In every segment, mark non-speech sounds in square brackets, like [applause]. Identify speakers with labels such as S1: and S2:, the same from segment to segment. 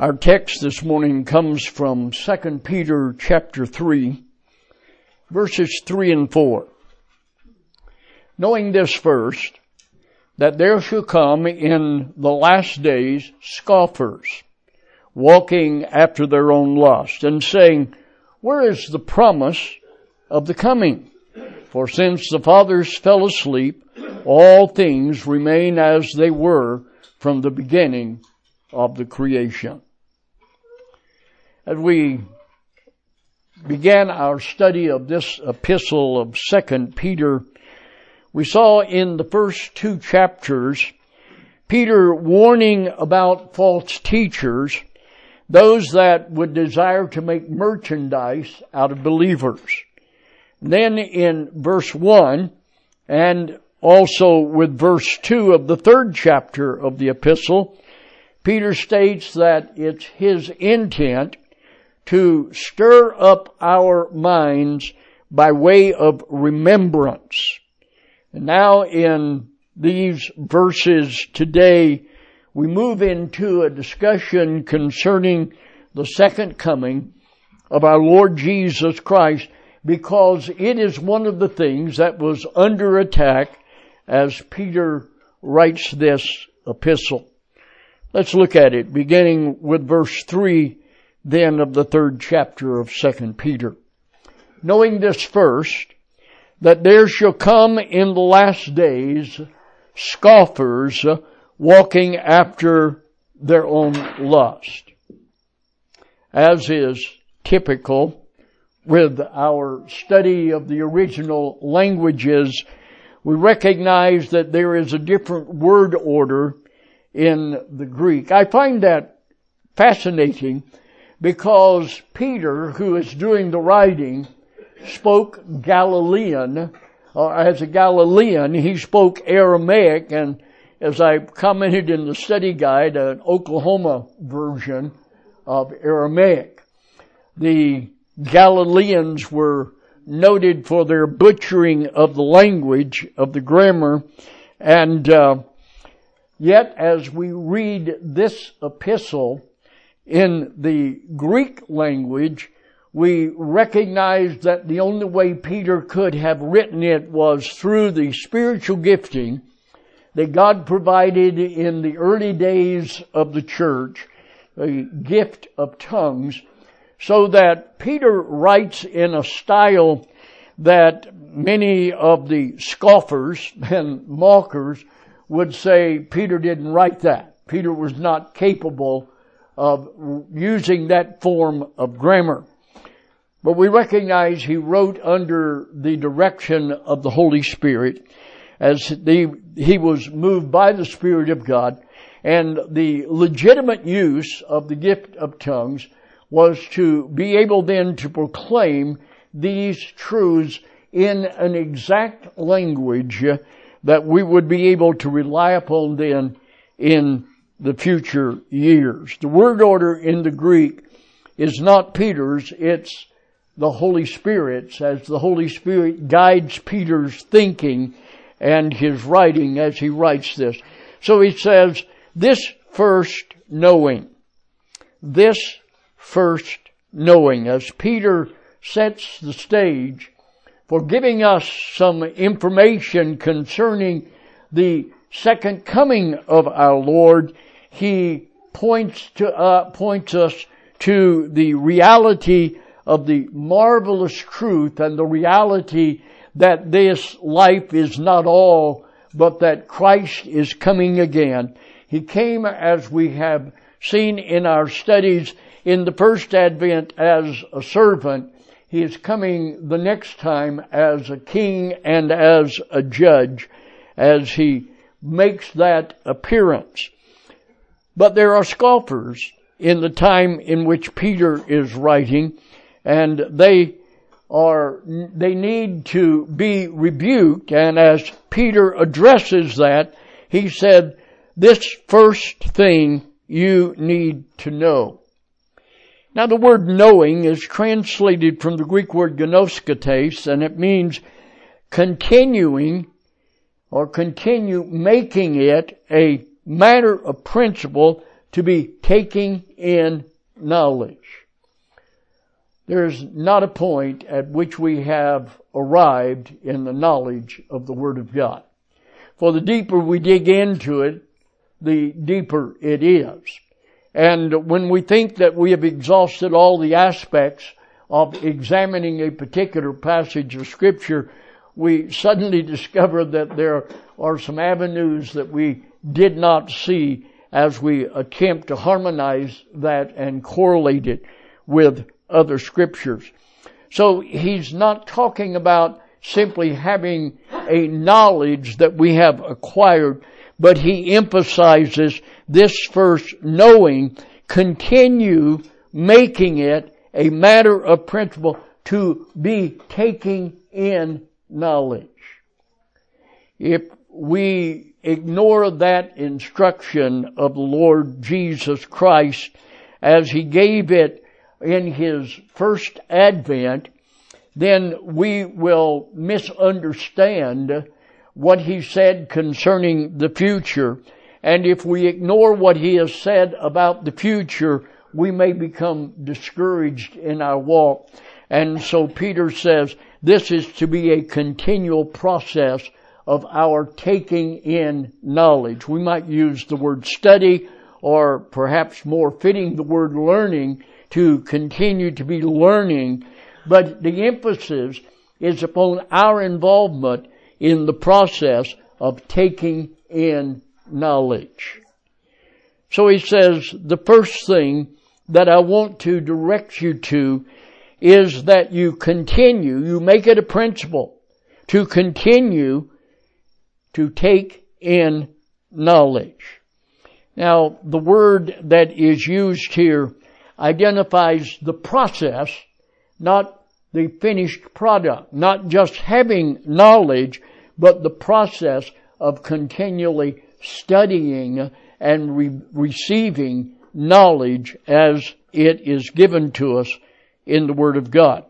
S1: Our text this morning comes from 2 Peter chapter 3, verses 3 and 4. Knowing this first, that there shall come in the last days scoffers, walking after their own lust, and saying, Where is the promise of the coming? For since the fathers fell asleep, all things remain as they were from the beginning of the creation. As we began our study of this epistle of Second Peter, we saw in the first two chapters Peter warning about false teachers, those that would desire to make merchandise out of believers. Then in verse 1 and also with verse 2 of the third chapter of the epistle, Peter states that it's his intent to stir up our minds by way of remembrance. And now in these verses today, we move into a discussion concerning the second coming of our Lord Jesus Christ because it is one of the things that was under attack as Peter writes this epistle. Let's look at it beginning with verse 3 then of the third chapter of second Peter. Knowing this first, that there shall come in the last days scoffers walking after their own lust. As is typical with our study of the original languages, we recognize that there is a different word order in the Greek. I find that fascinating because Peter, who is doing the writing, spoke Galilean, or as a Galilean, he spoke Aramaic, and as I commented in the study guide, an Oklahoma version of Aramaic. The Galileans were noted for their butchering of the language, of the grammar, and uh, yet as we read this epistle, in the Greek language, we recognize that the only way Peter could have written it was through the spiritual gifting that God provided in the early days of the church, the gift of tongues, so that Peter writes in a style that many of the scoffers and mockers would say Peter didn't write that. Peter was not capable of using that form of grammar. But we recognize he wrote under the direction of the Holy Spirit as the, he was moved by the Spirit of God and the legitimate use of the gift of tongues was to be able then to proclaim these truths in an exact language that we would be able to rely upon then in the future years. The word order in the Greek is not Peter's, it's the Holy Spirit's as the Holy Spirit guides Peter's thinking and his writing as he writes this. So he says, this first knowing, this first knowing, as Peter sets the stage for giving us some information concerning the second coming of our Lord, he points to uh, points us to the reality of the marvelous truth and the reality that this life is not all, but that Christ is coming again. He came as we have seen in our studies in the first advent as a servant. He is coming the next time as a king and as a judge as he makes that appearance. But there are scoffers in the time in which Peter is writing, and they are, they need to be rebuked, and as Peter addresses that, he said, this first thing you need to know. Now the word knowing is translated from the Greek word gnoskates, and it means continuing or continue making it a matter of principle to be taking in knowledge. There's not a point at which we have arrived in the knowledge of the Word of God. For the deeper we dig into it, the deeper it is. And when we think that we have exhausted all the aspects of examining a particular passage of scripture, we suddenly discover that there are some avenues that we did not see as we attempt to harmonize that and correlate it with other scriptures. So he's not talking about simply having a knowledge that we have acquired, but he emphasizes this first knowing, continue making it a matter of principle to be taking in knowledge. If we ignore that instruction of the Lord Jesus Christ as he gave it in his first advent, then we will misunderstand what he said concerning the future. And if we ignore what he has said about the future, we may become discouraged in our walk. And so Peter says this is to be a continual process of our taking in knowledge. We might use the word study or perhaps more fitting the word learning to continue to be learning, but the emphasis is upon our involvement in the process of taking in knowledge. So he says, the first thing that I want to direct you to is that you continue, you make it a principle to continue to take in knowledge. Now, the word that is used here identifies the process, not the finished product, not just having knowledge, but the process of continually studying and re- receiving knowledge as it is given to us in the Word of God.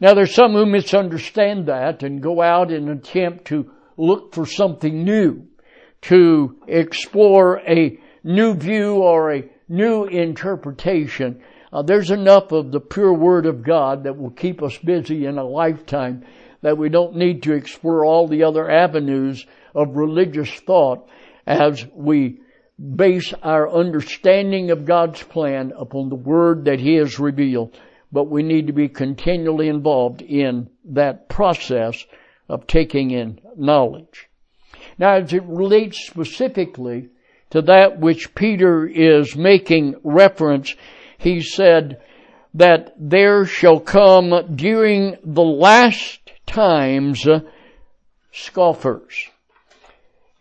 S1: Now there's some who misunderstand that and go out and attempt to look for something new, to explore a new view or a new interpretation. Uh, there's enough of the pure Word of God that will keep us busy in a lifetime that we don't need to explore all the other avenues of religious thought as we base our understanding of God's plan upon the Word that He has revealed. But we need to be continually involved in that process of taking in knowledge. Now as it relates specifically to that which Peter is making reference, he said that there shall come during the last times uh, scoffers.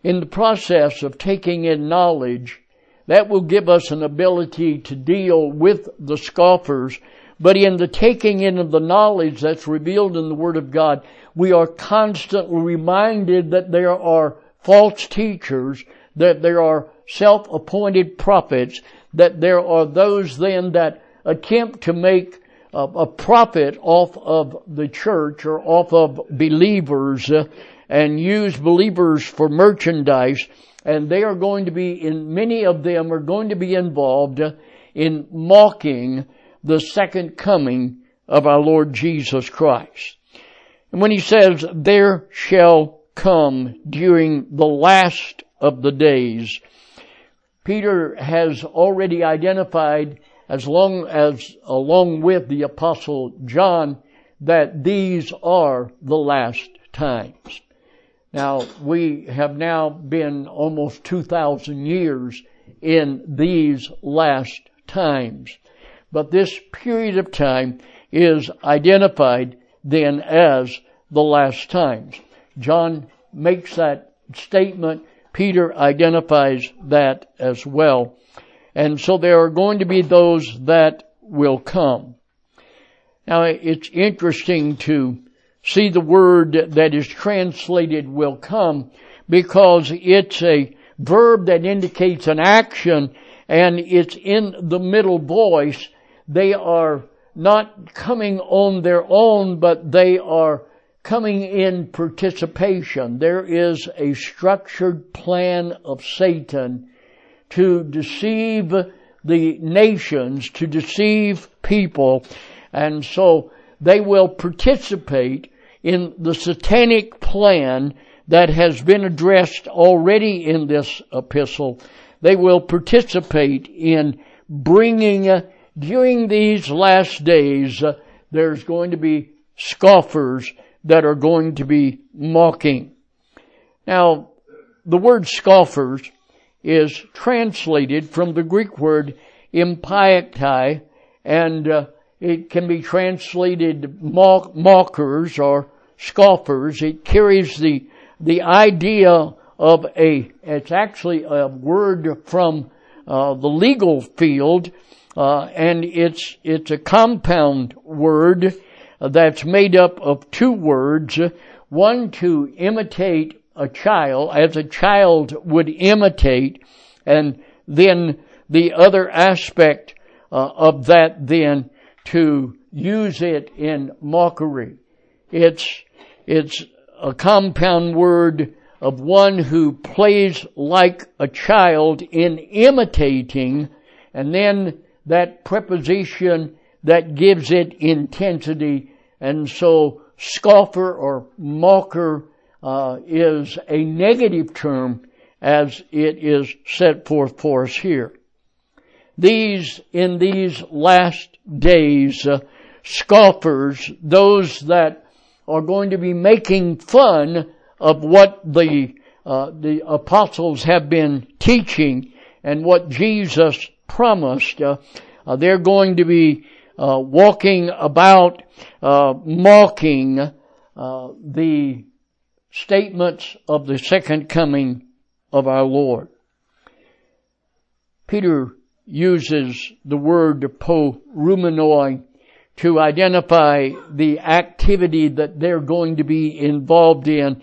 S1: In the process of taking in knowledge, that will give us an ability to deal with the scoffers, but in the taking in of the knowledge that's revealed in the Word of God, we are constantly reminded that there are false teachers, that there are self-appointed prophets, that there are those then that attempt to make a, a profit off of the church or off of believers uh, and use believers for merchandise. And they are going to be in many of them are going to be involved in mocking the second coming of our Lord Jesus Christ. And when he says, there shall come during the last of the days, Peter has already identified as long as along with the apostle John that these are the last times. Now we have now been almost 2,000 years in these last times. But this period of time is identified then as the last times. John makes that statement Peter identifies that as well. And so there are going to be those that will come. Now it's interesting to see the word that is translated will come because it's a verb that indicates an action and it's in the middle voice. They are not coming on their own, but they are coming in participation. There is a structured plan of Satan to deceive the nations to deceive people. And so they will participate in the satanic plan that has been addressed already in this epistle. They will participate in bringing, during these last days, uh, there's going to be scoffers that are going to be mocking. Now, the word scoffers is translated from the Greek word empaiktai, and uh, it can be translated mock, mockers or scoffers. It carries the the idea of a. It's actually a word from uh, the legal field, uh, and it's it's a compound word that's made up of two words. One to imitate a child as a child would imitate and then the other aspect uh, of that then to use it in mockery. It's, it's a compound word of one who plays like a child in imitating and then that preposition that gives it intensity and so scoffer or mocker uh, is a negative term as it is set forth for us here. These, in these last days, uh, scoffers, those that are going to be making fun of what the, uh, the apostles have been teaching and what Jesus promised, uh, uh they're going to be uh, walking about mocking the statements of the second coming of our Lord. Peter uses the word poreuomenoi to identify the activity that they're going to be involved in.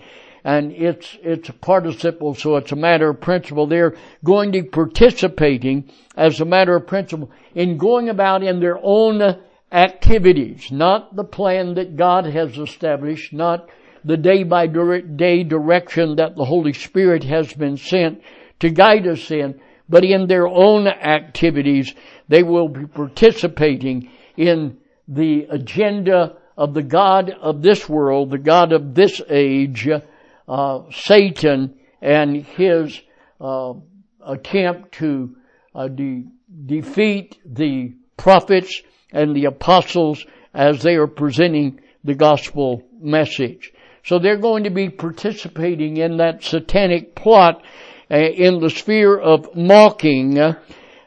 S1: And it's, it's a participle, so it's a matter of principle. They're going to be participating as a matter of principle in going about in their own activities, not the plan that God has established, not the day by day direction that the Holy Spirit has been sent to guide us in, but in their own activities, they will be participating in the agenda of the God of this world, the God of this age, uh, Satan, and his uh, attempt to uh, de- defeat the prophets and the apostles as they are presenting the gospel message. So they're going to be participating in that satanic plot uh, in the sphere of mocking, uh,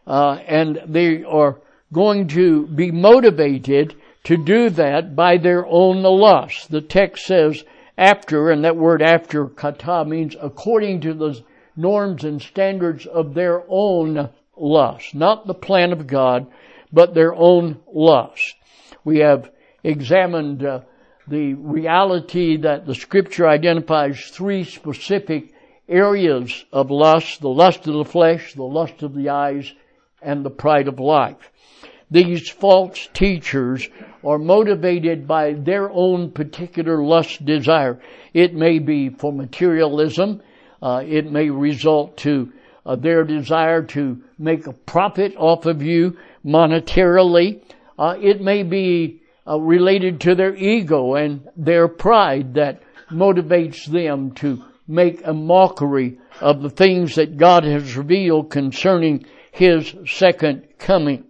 S1: and they are going to be motivated to do that by their own lust. The text says after, and that word after, kata, means according to the norms and standards of their own lust. Not the plan of God, but their own lust. We have examined uh, the reality that the scripture identifies three specific areas of lust, the lust of the flesh, the lust of the eyes, and the pride of life. These false teachers are motivated by their own particular lust desire. It may be for materialism. Uh, it may result to uh, their desire to make a profit off of you monetarily. Uh, it may be uh, related to their ego and their pride that motivates them to make a mockery of the things that God has revealed concerning His second coming.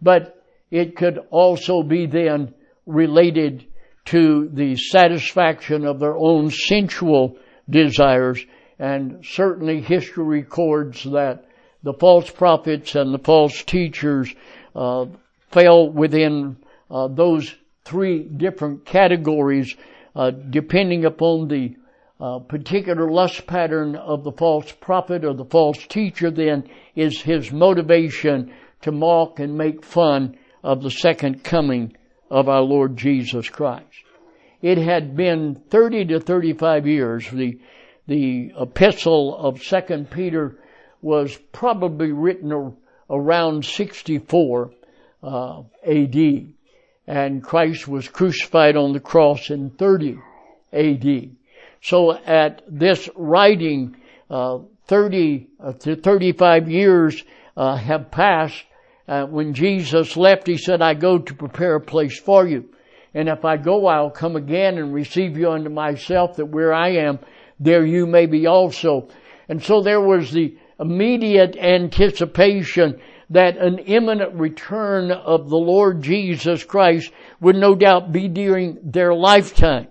S1: But it could also be then related to the satisfaction of their own sensual desires. And certainly history records that the false prophets and the false teachers uh, fell within uh, those three different categories uh, depending upon the uh, particular lust pattern of the false prophet or the false teacher then is his motivation to mock and make fun of the second coming of our Lord Jesus Christ. It had been 30 to 35 years. The, the epistle of 2 Peter was probably written around 64 uh, AD and Christ was crucified on the cross in 30 AD. So at this writing, uh, 30 uh, to 35 years uh, have passed. Uh, when Jesus left, he said, I go to prepare a place for you. And if I go, I'll come again and receive you unto myself, that where I am, there you may be also. And so there was the immediate anticipation that an imminent return of the Lord Jesus Christ would no doubt be during their lifetime.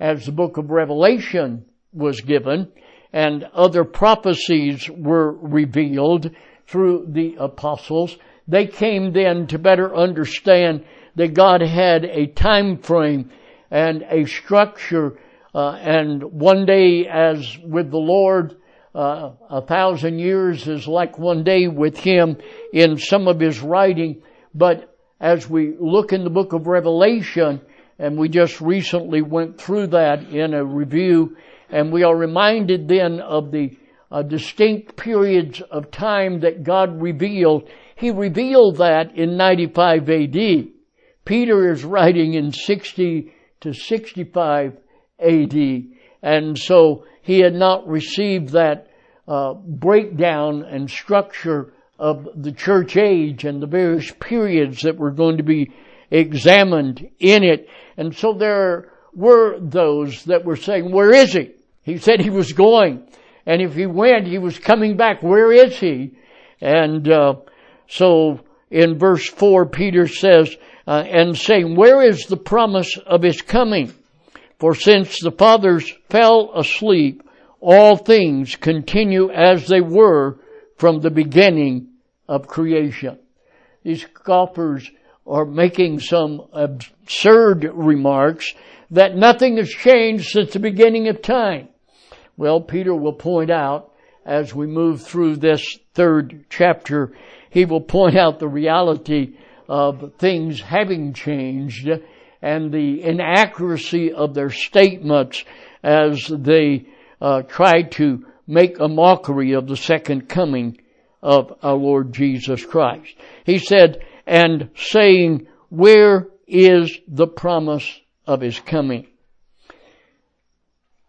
S1: As the book of Revelation was given and other prophecies were revealed through the apostles, they came then to better understand that God had a time frame and a structure uh, and one day as with the Lord uh, a thousand years is like one day with him in some of his writing. But as we look in the book of Revelation, and we just recently went through that in a review, and we are reminded then of the uh, distinct periods of time that God revealed. He revealed that in 95 AD. Peter is writing in 60 to 65 AD. And so he had not received that uh, breakdown and structure of the church age and the various periods that were going to be examined in it. And so there were those that were saying, where is he? He said he was going. And if he went, he was coming back. Where is he? And uh, so in verse 4, Peter says, uh, and saying, where is the promise of his coming? For since the fathers fell asleep, all things continue as they were from the beginning of creation. These scoffers are making some absurd remarks that nothing has changed since the beginning of time. Well, Peter will point out as we move through this third chapter, he will point out the reality of things having changed and the inaccuracy of their statements as they uh, try to make a mockery of the second coming of our Lord Jesus Christ. He said, and saying, where is the promise of his coming?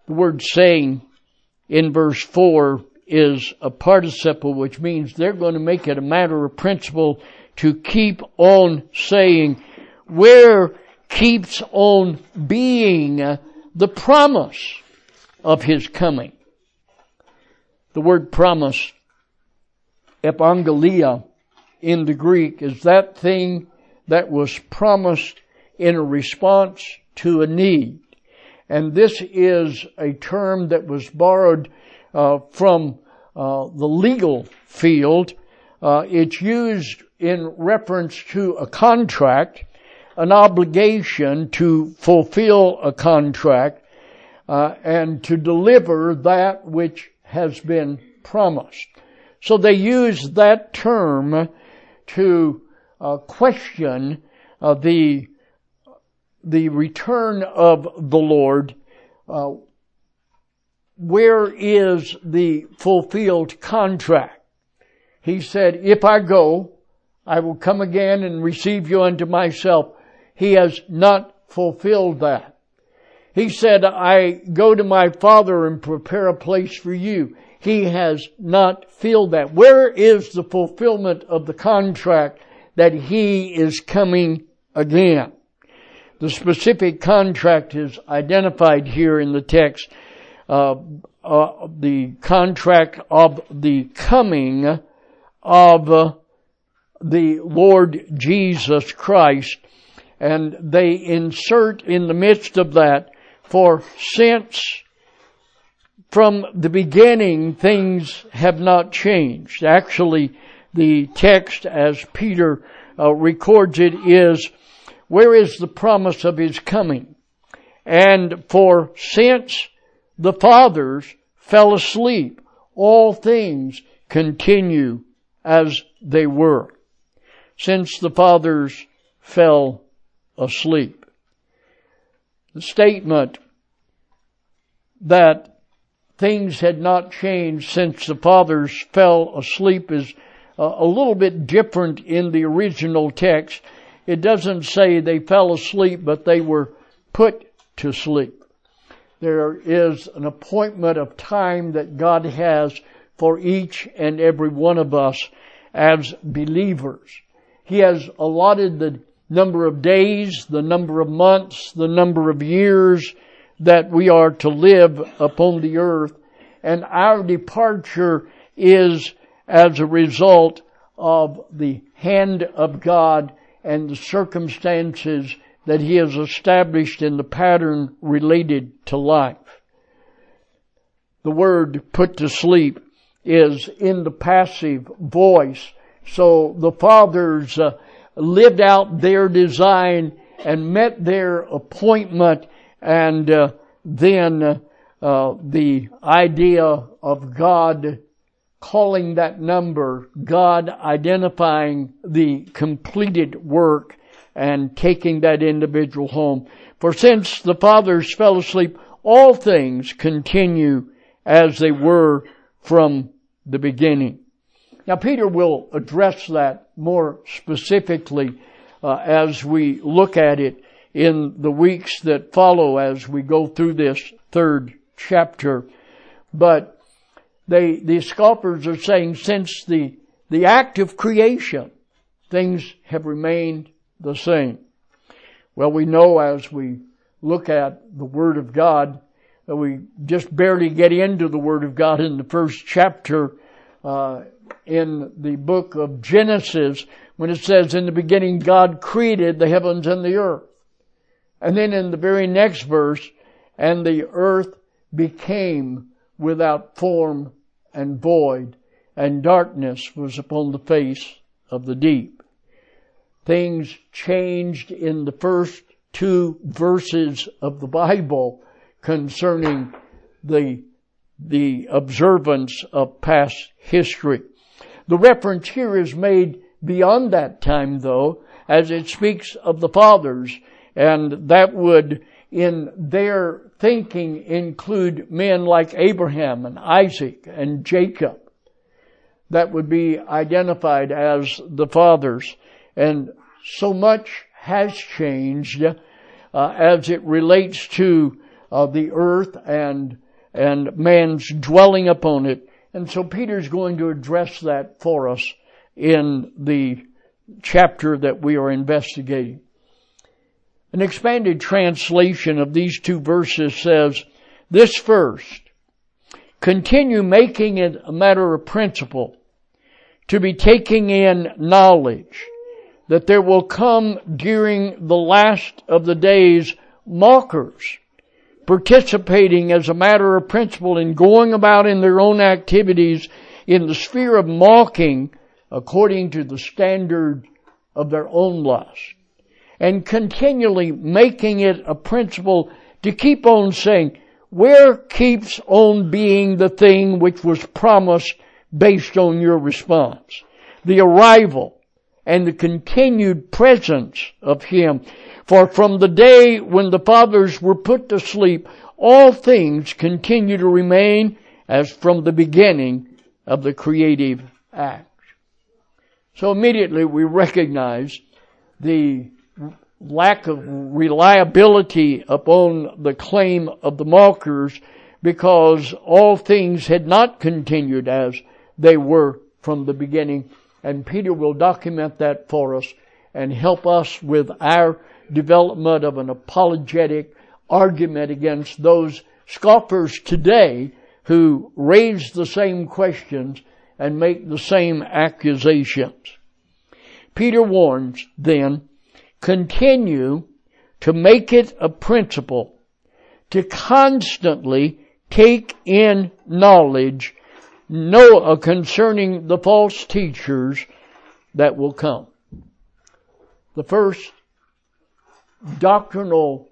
S1: The word saying in verse 4 is a participle which means they're going to make it a matter of principle to keep on saying where keeps on being the promise of his coming. The word promise, epangelia in the Greek, is that thing that was promised in a response to a need. And this is a term that was borrowed uh, from uh, the legal field. Uh, it's used in reference to a contract, an obligation to fulfill a contract, uh, and to deliver that which has been promised. So they use that term to uh, question uh, the the return of the Lord. Uh, where is the fulfilled contract? He said, "If I go, I will come again and receive you unto myself." He has not fulfilled that. He said, I go to my Father and prepare a place for you. He has not filled that. Where is the fulfillment of the contract that He is coming again? The specific contract is identified here in the text. Uh, the contract of the coming of the Lord Jesus Christ. And they insert in the midst of that for since from the beginning things have not changed. Actually, the text as Peter uh, records it is, where is the promise of his coming? And for since the fathers fell asleep, all things continue as they were. Since the fathers fell asleep. The statement that things had not changed since the fathers fell asleep is uh, a little bit different in the original text. It doesn't say they fell asleep, but they were put to sleep. There is an appointment of time that God has for each and every one of us. as believers. He has allotted the number of days, the number of months, the number of years that we are to live upon the earth. And our departure is as a result of the hand of God and the circumstances that He has established in the pattern related to life. The word put to sleep is in the passive voice. So the fathers uh, lived out their design and met their appointment and uh, then uh, the idea of God calling that number, God identifying the completed work and taking that individual home. For since the fathers fell asleep, all things continue as they were from the beginning. Now Peter will address that more specifically uh, as we look at it in the weeks that follow as we go through this third chapter. But they, the scholars are saying since the, the act of creation, things have remained the same. Well, we know as we look at the Word of God, that we just barely get into the Word of God in the first chapter uh, in the book of Genesis when it says, in the beginning God created the heavens and the earth. And then in the very next verse, and the earth became without form and void, and darkness was upon the face of the deep. Things changed in the first two verses of the Bible concerning the, the observance of past history. The reference here is made beyond that time though, as it speaks of the fathers, and that would, in their thinking, include men like Abraham and Isaac and Jacob. That would be identified as the fathers. And so much has changed uh, as it relates to uh, the earth and and man's dwelling upon it. And so Peter's going to address that for us in the chapter that we are investigating. An expanded translation of these two verses says, this first, continue making it a matter of principle to be taking in knowledge that there will come during the last of the days mockers participating as a matter of principle in going about in their own activities in the sphere of mocking according to the standard of their own lust. And continually making it a principle to keep on saying, where keeps on being the thing which was promised based on your response? The arrival and the continued presence of Him. For from the day when the fathers were put to sleep, all things continue to remain as from the beginning of the creative act. So immediately we recognize the lack of reliability upon the claim of the mockers because all things had not continued as they were from the beginning. And Peter will document that for us and help us with our development of an apologetic argument against those scoffers today who raise the same questions and make the same accusations. Peter warns then, continue to make it a principle to constantly take in knowledge know concerning the false teachers that will come. The first doctrinal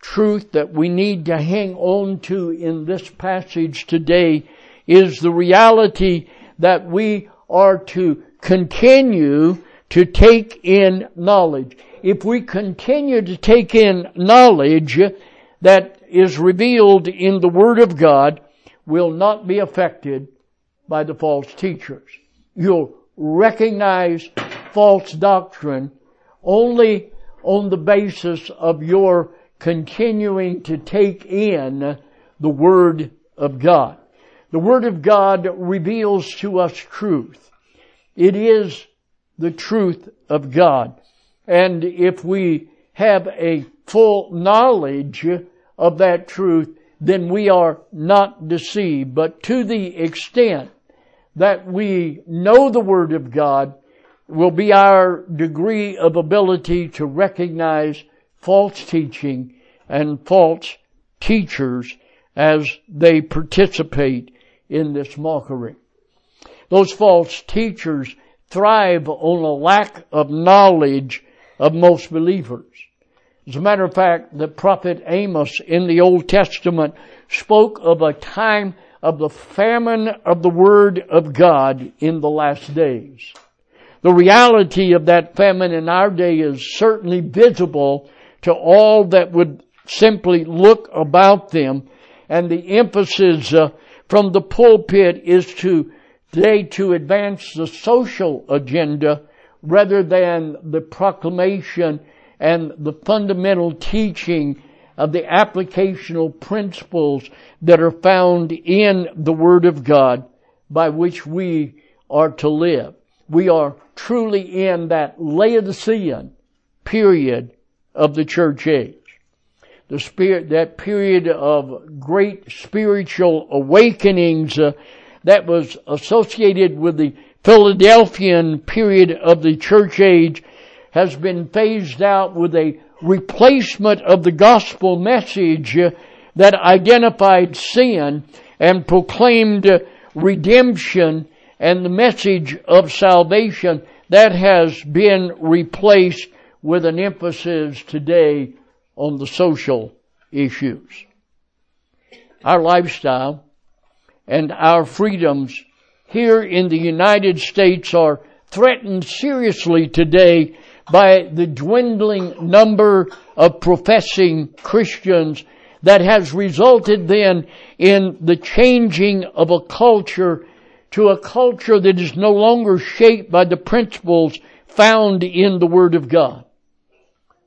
S1: truth that we need to hang on to in this passage today is the reality that we are to continue to take in knowledge. If we continue to take in knowledge that is revealed in the Word of God, we'll not be affected by the false teachers. You'll recognize false doctrine only on the basis of your continuing to take in the Word of God. The Word of God reveals to us truth. It is the truth of God. And if we have a full knowledge of that truth, then we are not deceived. But to the extent that we know the Word of God will be our degree of ability to recognize false teaching and false teachers as they participate in this mockery. Those false teachers thrive on a lack of knowledge of most believers. As a matter of fact, the prophet Amos in the Old Testament spoke of a time of the famine of the Word of God in the last days. The reality of that famine in our day is certainly visible to all that would simply look about them and the emphasis uh, from the pulpit is to today to advance the social agenda rather than the proclamation and the fundamental teaching of the applicational principles that are found in the Word of God by which we are to live. We are truly in that Laodicean period of the church age. The spirit, that period of great spiritual awakenings uh, that was associated with the Philadelphian period of the church age has been phased out with a replacement of the gospel message that identified sin and proclaimed redemption and the message of salvation that has been replaced with an emphasis today on the social issues. Our lifestyle and our freedoms here in the United States are threatened seriously today by the dwindling number of professing Christians that has resulted then in the changing of a culture to a culture that is no longer shaped by the principles found in the Word of God.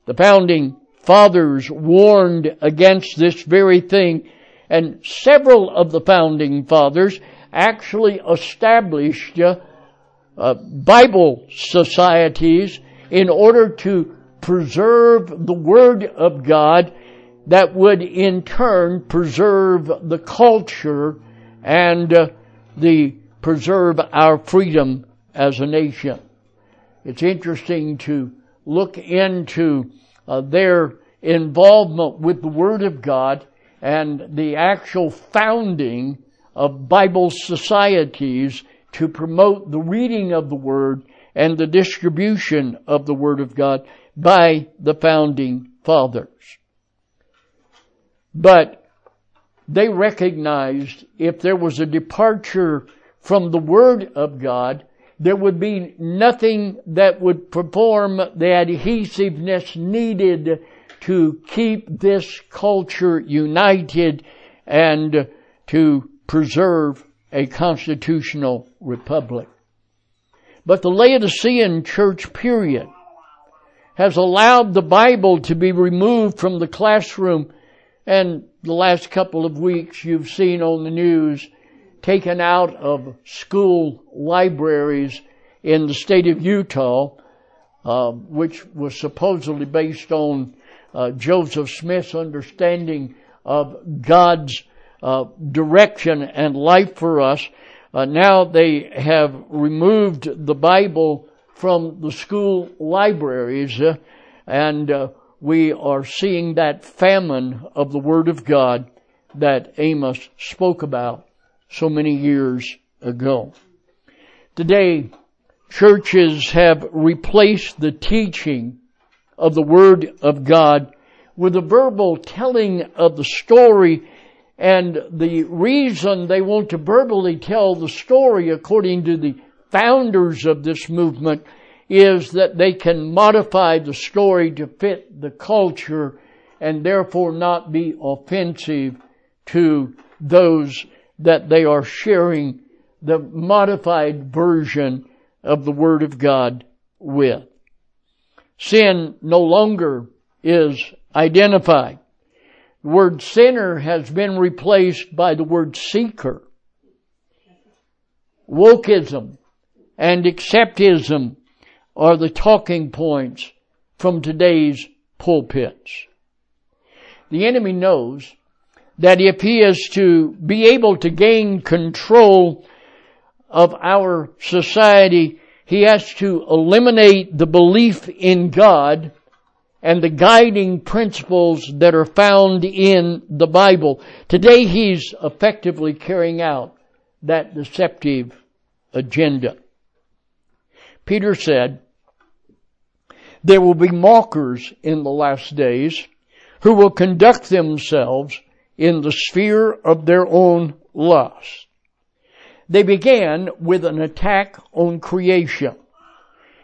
S1: The founding fathers warned against this very thing and several of the founding fathers actually established uh, uh, Bible societies in order to preserve the Word of God that would in turn preserve the culture and uh, the preserve our freedom as a nation. It's interesting to look into uh, their involvement with the Word of God and the actual founding of Bible societies to promote the reading of the Word and the distribution of the Word of God by the founding fathers. But they recognized if there was a departure from the Word of God, there would be nothing that would perform the adhesiveness needed to keep this culture united and to preserve a constitutional republic. But the Laodicean church period has allowed the Bible to be removed from the classroom and the last couple of weeks you've seen on the news taken out of school libraries in the state of Utah, uh, which was supposedly based on uh, Joseph Smith's understanding of God's uh, direction and life for us. Uh, now they have removed the Bible from the school libraries, uh, and uh, we are seeing that famine of the Word of God that Amos spoke about so many years ago. Today, churches have replaced the teaching of the Word of God with a verbal telling of the story and the reason they want to verbally tell the story according to the founders of this movement is that they can modify the story to fit the culture and therefore not be offensive to those that they are sharing the modified version of the Word of God with. Sin no longer is identified. The word sinner has been replaced by the word seeker. Wokeism and acceptism are the talking points from today's pulpits. The enemy knows that if he is to be able to gain control of our society, he has to eliminate the belief in God and the guiding principles that are found in the Bible. Today he's effectively carrying out that deceptive agenda. Peter said, there will be mockers in the last days who will conduct themselves in the sphere of their own lust. They began with an attack on creation.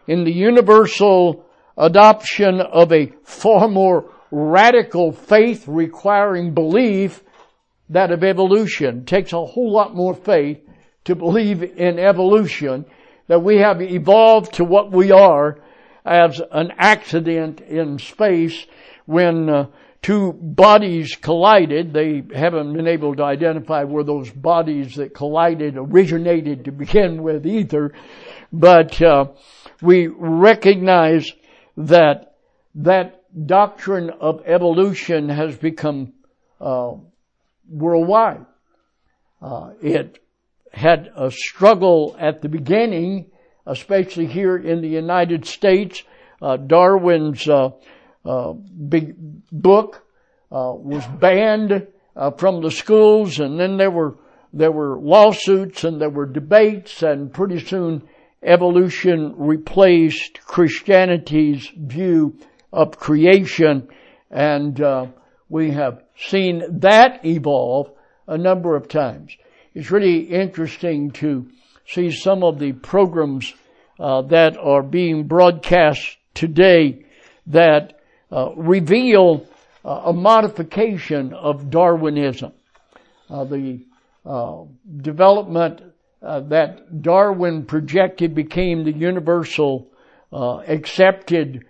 S1: In the universal adoption of a far more radical faith requiring belief, that of evolution. It takes a whole lot more faith to believe in evolution, that we have evolved to what we are as an accident in space when uh, two bodies collided. They haven't been able to identify where those bodies that collided originated to begin with either, but uh, we recognize that that doctrine of evolution has become uh, worldwide. Uh, it had a struggle at the beginning, especially here in the United States. Uh, Darwin's uh, uh, big book uh, was banned from the schools, and then there were there were lawsuits and there were debates, and pretty soon evolution replaced Christianity's view of creation, and uh, we have seen that evolve a number of times. It's really interesting to see some of the programs uh, that are being broadcast today that uh, reveal uh, a modification of Darwinism. Uh, the uh, development uh, that Darwin projected became the universal accepted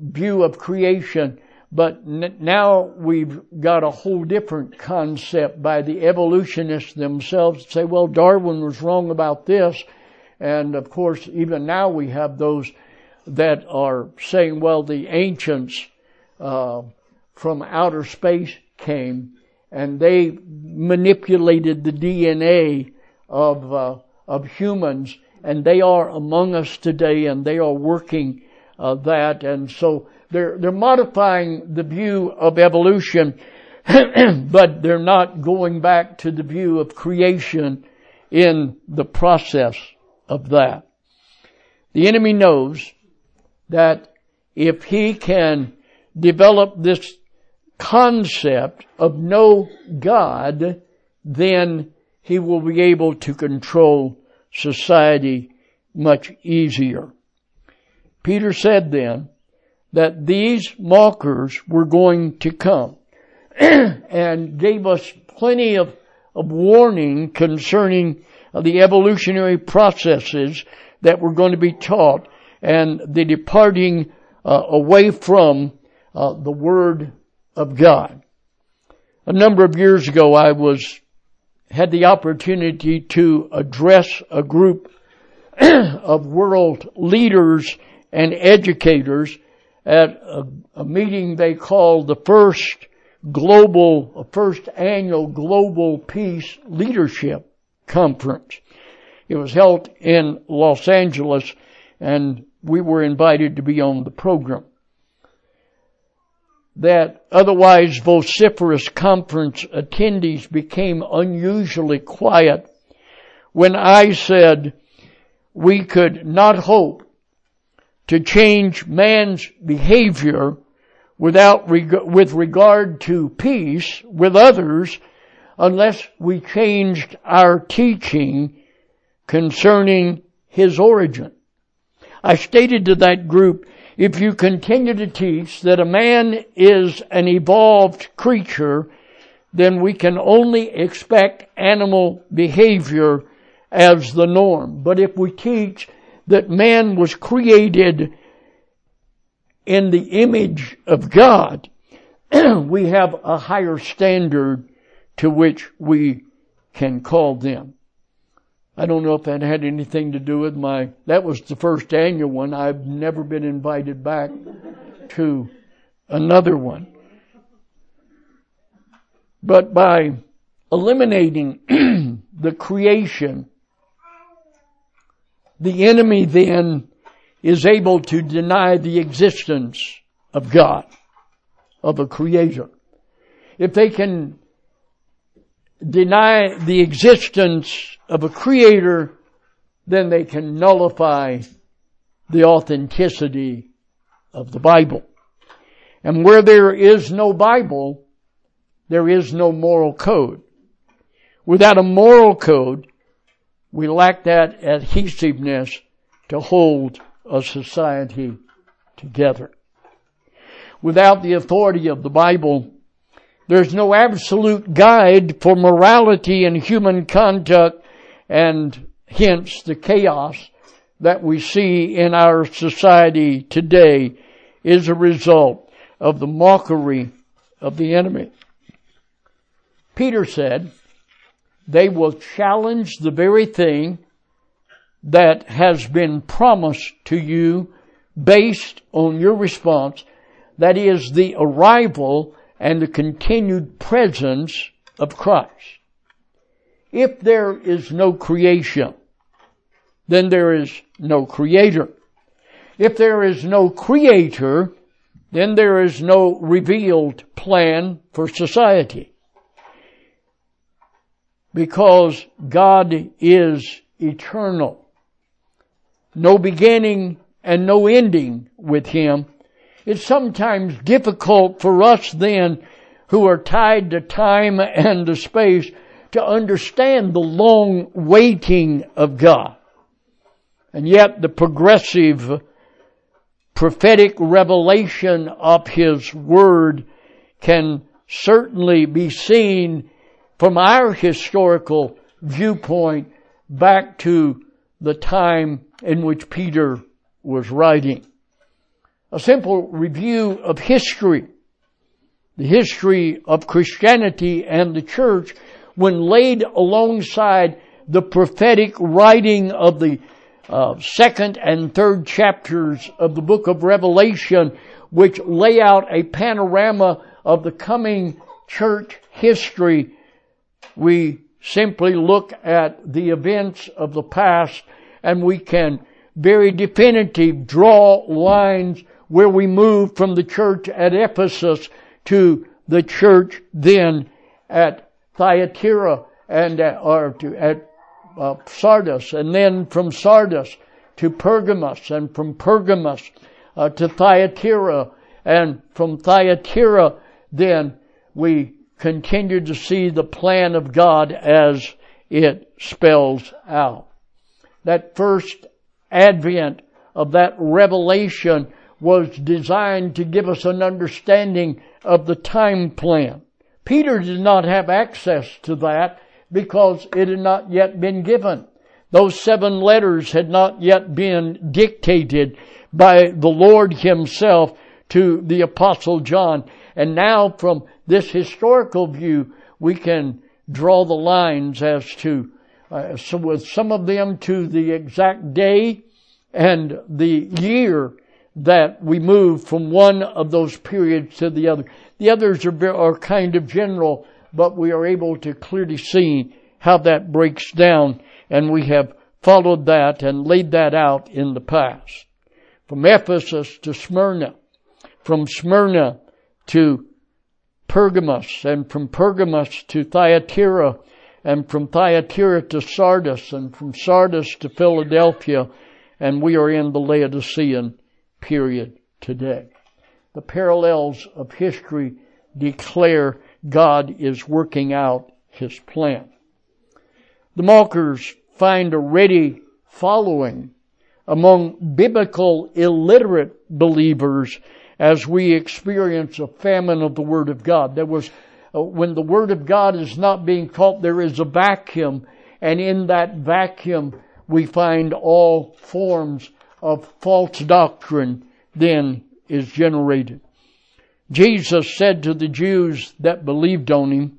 S1: view of creation but n- now we've got a whole different concept by the evolutionists themselves say, well, Darwin was wrong about this. And of course, even now we have those that are saying, well, the ancients uh, from outer space came and they manipulated the DNA of uh, of humans, and they are among us today, and they are working uh, that, and so they're, they're modifying the view of evolution, [clears throat] but they're not going back to the view of creation in the process of that. The enemy knows that if he can develop this concept of no God, then he will be able to control society much easier. Peter said then, that these mockers were going to come [clears throat] and gave us plenty of, of warning concerning the evolutionary processes that were going to be taught and the departing uh, away from uh, the Word of God. A number of years ago, I was had the opportunity to address a group [clears throat] of world leaders and educators at a, a meeting they called the first global, first annual global peace leadership conference. It was held in Los Angeles and we were invited to be on the program. That otherwise vociferous conference attendees became unusually quiet when I said we could not hope to change man's behavior without reg- with regard to peace with others unless we changed our teaching concerning his origin. I stated to that group, if you continue to teach that a man is an evolved creature, then we can only expect animal behavior as the norm. But if we teach that man was created in the image of God, [clears throat] we have a higher standard to which we can call them. I don't know if that had anything to do with my, that was the first annual one. I've never been invited back to another one. But by eliminating [clears throat] the creation, the enemy then is able to deny the existence of God, of a creator. If they can deny the existence of a creator, then they can nullify the authenticity of the Bible. And where there is no Bible, there is no moral code. Without a moral code, we lack that adhesiveness to hold a society together. Without the authority of the Bible, there's no absolute guide for morality and human conduct and hence the chaos that we see in our society today is a result of the mockery of the enemy. Peter said, they will challenge the very thing that has been promised to you based on your response. That is the arrival and the continued presence of Christ. If there is no creation, then there is no creator. If there is no creator, then there is no revealed plan for society. Because God is eternal. No beginning and no ending with Him. It's sometimes difficult for us then who are tied to time and to space to understand the long waiting of God. And yet the progressive prophetic revelation of His Word can certainly be seen from our historical viewpoint back to the time in which Peter was writing. A simple review of history, the history of Christianity and the church when laid alongside the prophetic writing of the uh, second and third chapters of the book of Revelation, which lay out a panorama of the coming church history, we simply look at the events of the past and we can very definitive draw lines where we move from the church at Ephesus to the church then at Thyatira and at, or to, at uh, Sardis, and then from Sardis to Pergamos, and from Pergamos uh, to Thyatira, and from Thyatira then we continue to see the plan of God as it spells out. That first advent of that revelation was designed to give us an understanding of the time plan. Peter did not have access to that because it had not yet been given. Those seven letters had not yet been dictated by the Lord himself to the apostle John. And now from this historical view, we can draw the lines as to, uh, so with some of them to the exact day and the year that we move from one of those periods to the other. The others are, are kind of general, but we are able to clearly see how that breaks down and we have followed that and laid that out in the past. From Ephesus to Smyrna, from Smyrna to Pergamos, and from Pergamos to Thyatira, and from Thyatira to Sardis, and from Sardis to Philadelphia, and we are in the Laodicean period today. The parallels of history declare God is working out His plan. The mockers find a ready following among biblical illiterate believers as we experience a famine of the Word of God. There was, uh, when the Word of God is not being taught, there is a vacuum, and in that vacuum we find all forms of false doctrine then is generated. Jesus said to the Jews that believed on him,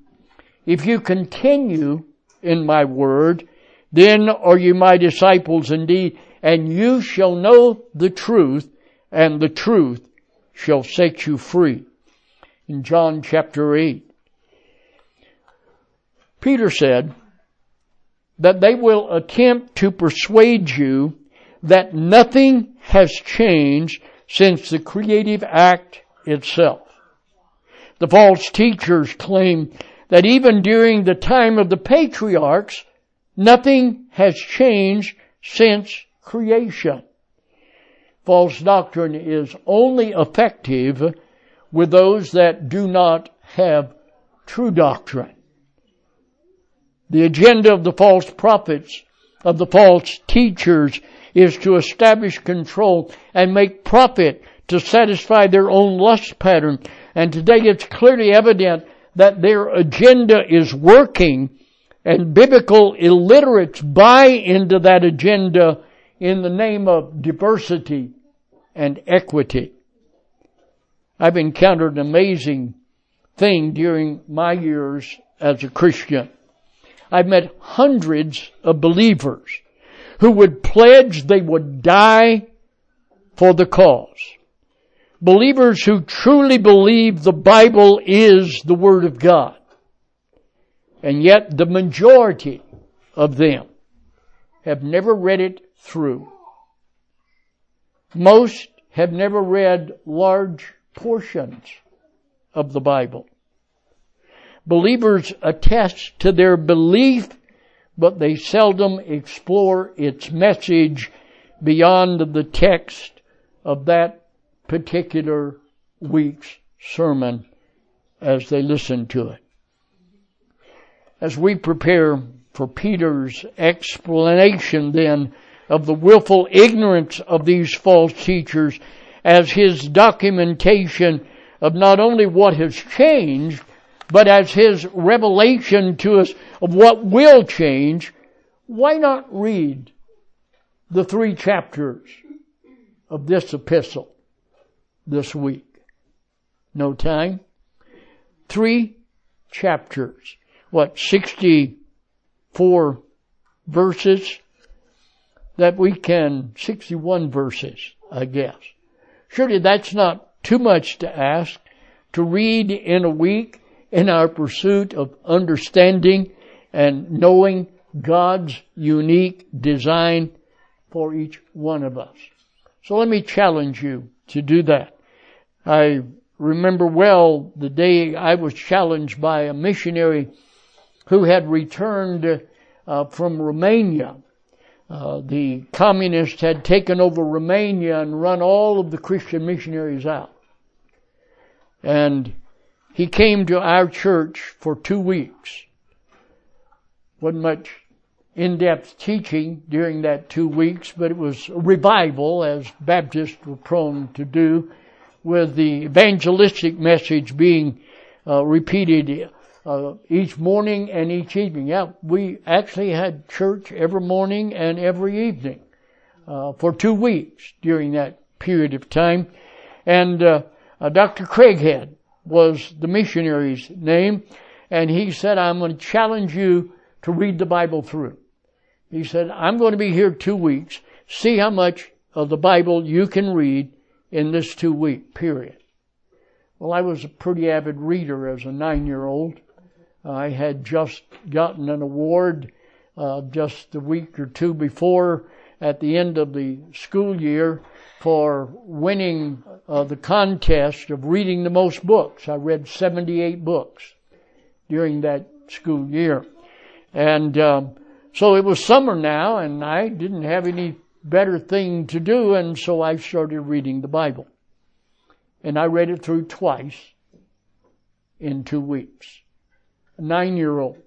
S1: if you continue in my word, Then are you my disciples indeed, and you shall know the truth, and the truth shall set you free. In John chapter 8. Peter said that they will attempt to persuade you that nothing has changed since the creative act itself. The false teachers claim that even during the time of the patriarchs, nothing has changed since creation. False doctrine is only effective with those that do not have true doctrine. The agenda of the false prophets, of the false teachers, is to establish control and make profit to satisfy their own lust pattern. And today it's clearly evident that their agenda is working and biblical illiterates buy into that agenda in the name of diversity and equity. I've encountered an amazing thing during my years as a Christian. I've met hundreds of believers who would pledge they would die for the cause. Believers who truly believe the Bible is the Word of God. And yet the majority of them have never read it through. Most have never read large portions of the Bible. Believers attest to their belief, but they seldom explore its message beyond the text of that particular week's sermon as they listen to it. As we prepare for Peter's explanation then of the willful ignorance of these false teachers as his documentation of not only what has changed, but as his revelation to us of what will change, why not read the three chapters of this epistle this week? No time? Three chapters. What, 64 verses? that we can, 61 verses, I guess. Surely that's not too much to ask to read in a week in our pursuit of understanding and knowing God's unique design for each one of us. So let me challenge you to do that. I remember well the day I was challenged by a missionary who had returned uh, from Romania uh, the communists had taken over Romania and run all of the Christian missionaries out. And he came to our church for two weeks. Wasn't much in-depth teaching during that two weeks, but it was a revival, as Baptists were prone to do, with the evangelistic message being uh, repeated uh, each morning and each evening. Yeah, we actually had church every morning and every evening uh, for two weeks during that period of time. And uh, uh Dr. Craighead was the missionary's name, and he said, "I'm going to challenge you to read the Bible through." He said, "I'm going to be here two weeks. See how much of the Bible you can read in this two week period." Well, I was a pretty avid reader as a nine year old. I had just gotten an award uh, just a week or two before at the end of the school year for winning uh, the contest of reading the most books. I read 78 books during that school year. And um, so it was summer now, and I didn't have any better thing to do, and so I started reading the Bible. And I read it through twice in two weeks A nine year old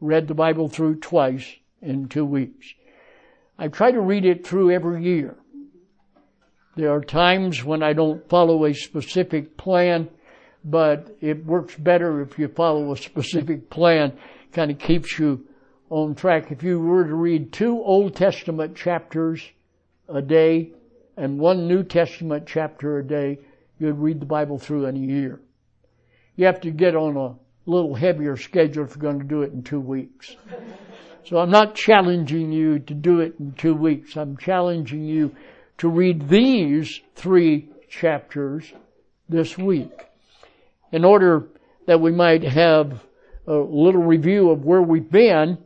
S1: read the Bible through twice in two weeks. I try to read it through every year. There are times when I don't follow a specific plan, but it works better if you follow a specific plan. Kind of keeps you on track. If you were to read two Old Testament chapters a day and one New Testament chapter a day, you'd read the Bible through in a year. You have to get on a little heavier schedule if you're going to do it in two weeks. So I'm not challenging you to do it in two weeks. I'm challenging you to read these three chapters this week in order that we might have a little review of where we've been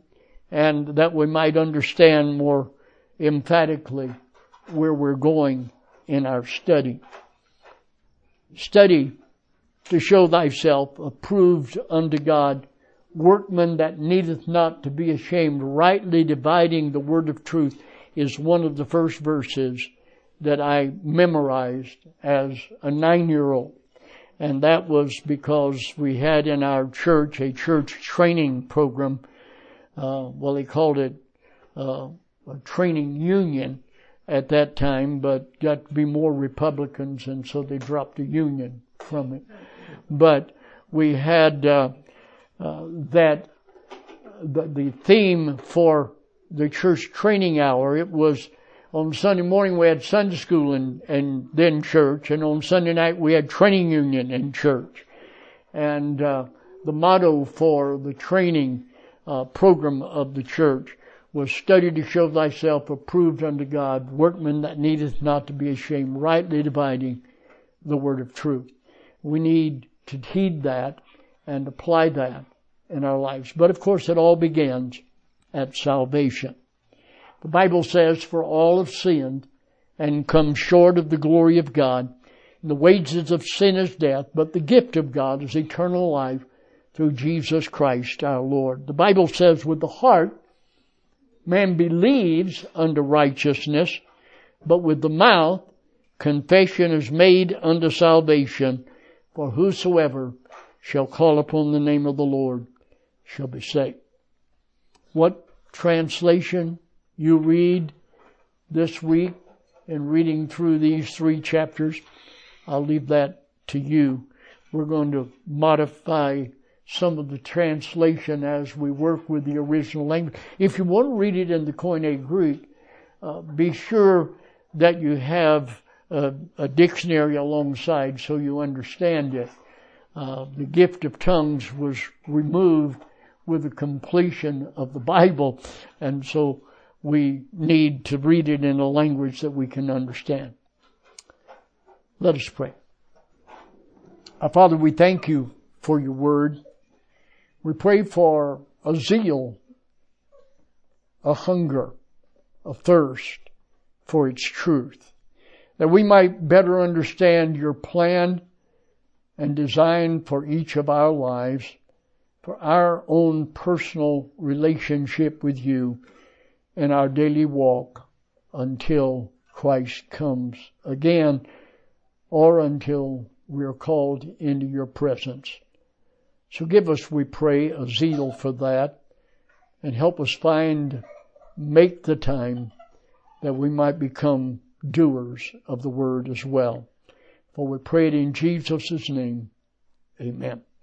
S1: and that we might understand more emphatically where we're going in our study. Study to show thyself approved unto God, workman that needeth not to be ashamed, rightly dividing the word of truth is one of the first verses that I memorized as a nine year old. And that was because we had in our church a church training program. Uh, well, they called it uh, a training union at that time, but got to be more Republicans, and so they dropped the union from it. But we had uh, uh that the, the theme for the church training hour. It was on Sunday morning we had Sunday school and, and then church, and on Sunday night we had training union and church. And uh, the motto for the training uh, program of the church was study to show thyself approved unto God, workman that needeth not to be ashamed, rightly dividing the word of truth. We need to heed that and apply that in our lives. But of course it all begins at salvation. The Bible says, for all have sinned and come short of the glory of God. And the wages of sin is death, but the gift of God is eternal life through Jesus Christ our Lord. The Bible says with the heart, man believes unto righteousness, but with the mouth, confession is made unto salvation, for whosoever shall call upon the name of the Lord shall be saved. What translation you read this week in reading through these three chapters, I'll leave that to you. We're going to modify some of the translation as we work with the original language. If you want to read it in the Koine Greek, uh, be sure that you have a, a, dictionary alongside so you understand it. Uh, the gift of tongues was removed with the completion of the Bible, and so we need to read it in a language that we can understand. Let us pray. Our Father, we thank you for your word. We pray for a zeal, a hunger, a thirst for its truth, that we might better understand your plan and design for each of our lives, for our own personal relationship with you in our daily walk until Christ comes again or until we are called into your presence. So give us, we pray, a zeal for that and help us find, make the time that we might become doers of the word as well. For we pray it in Jesus' name. Amen.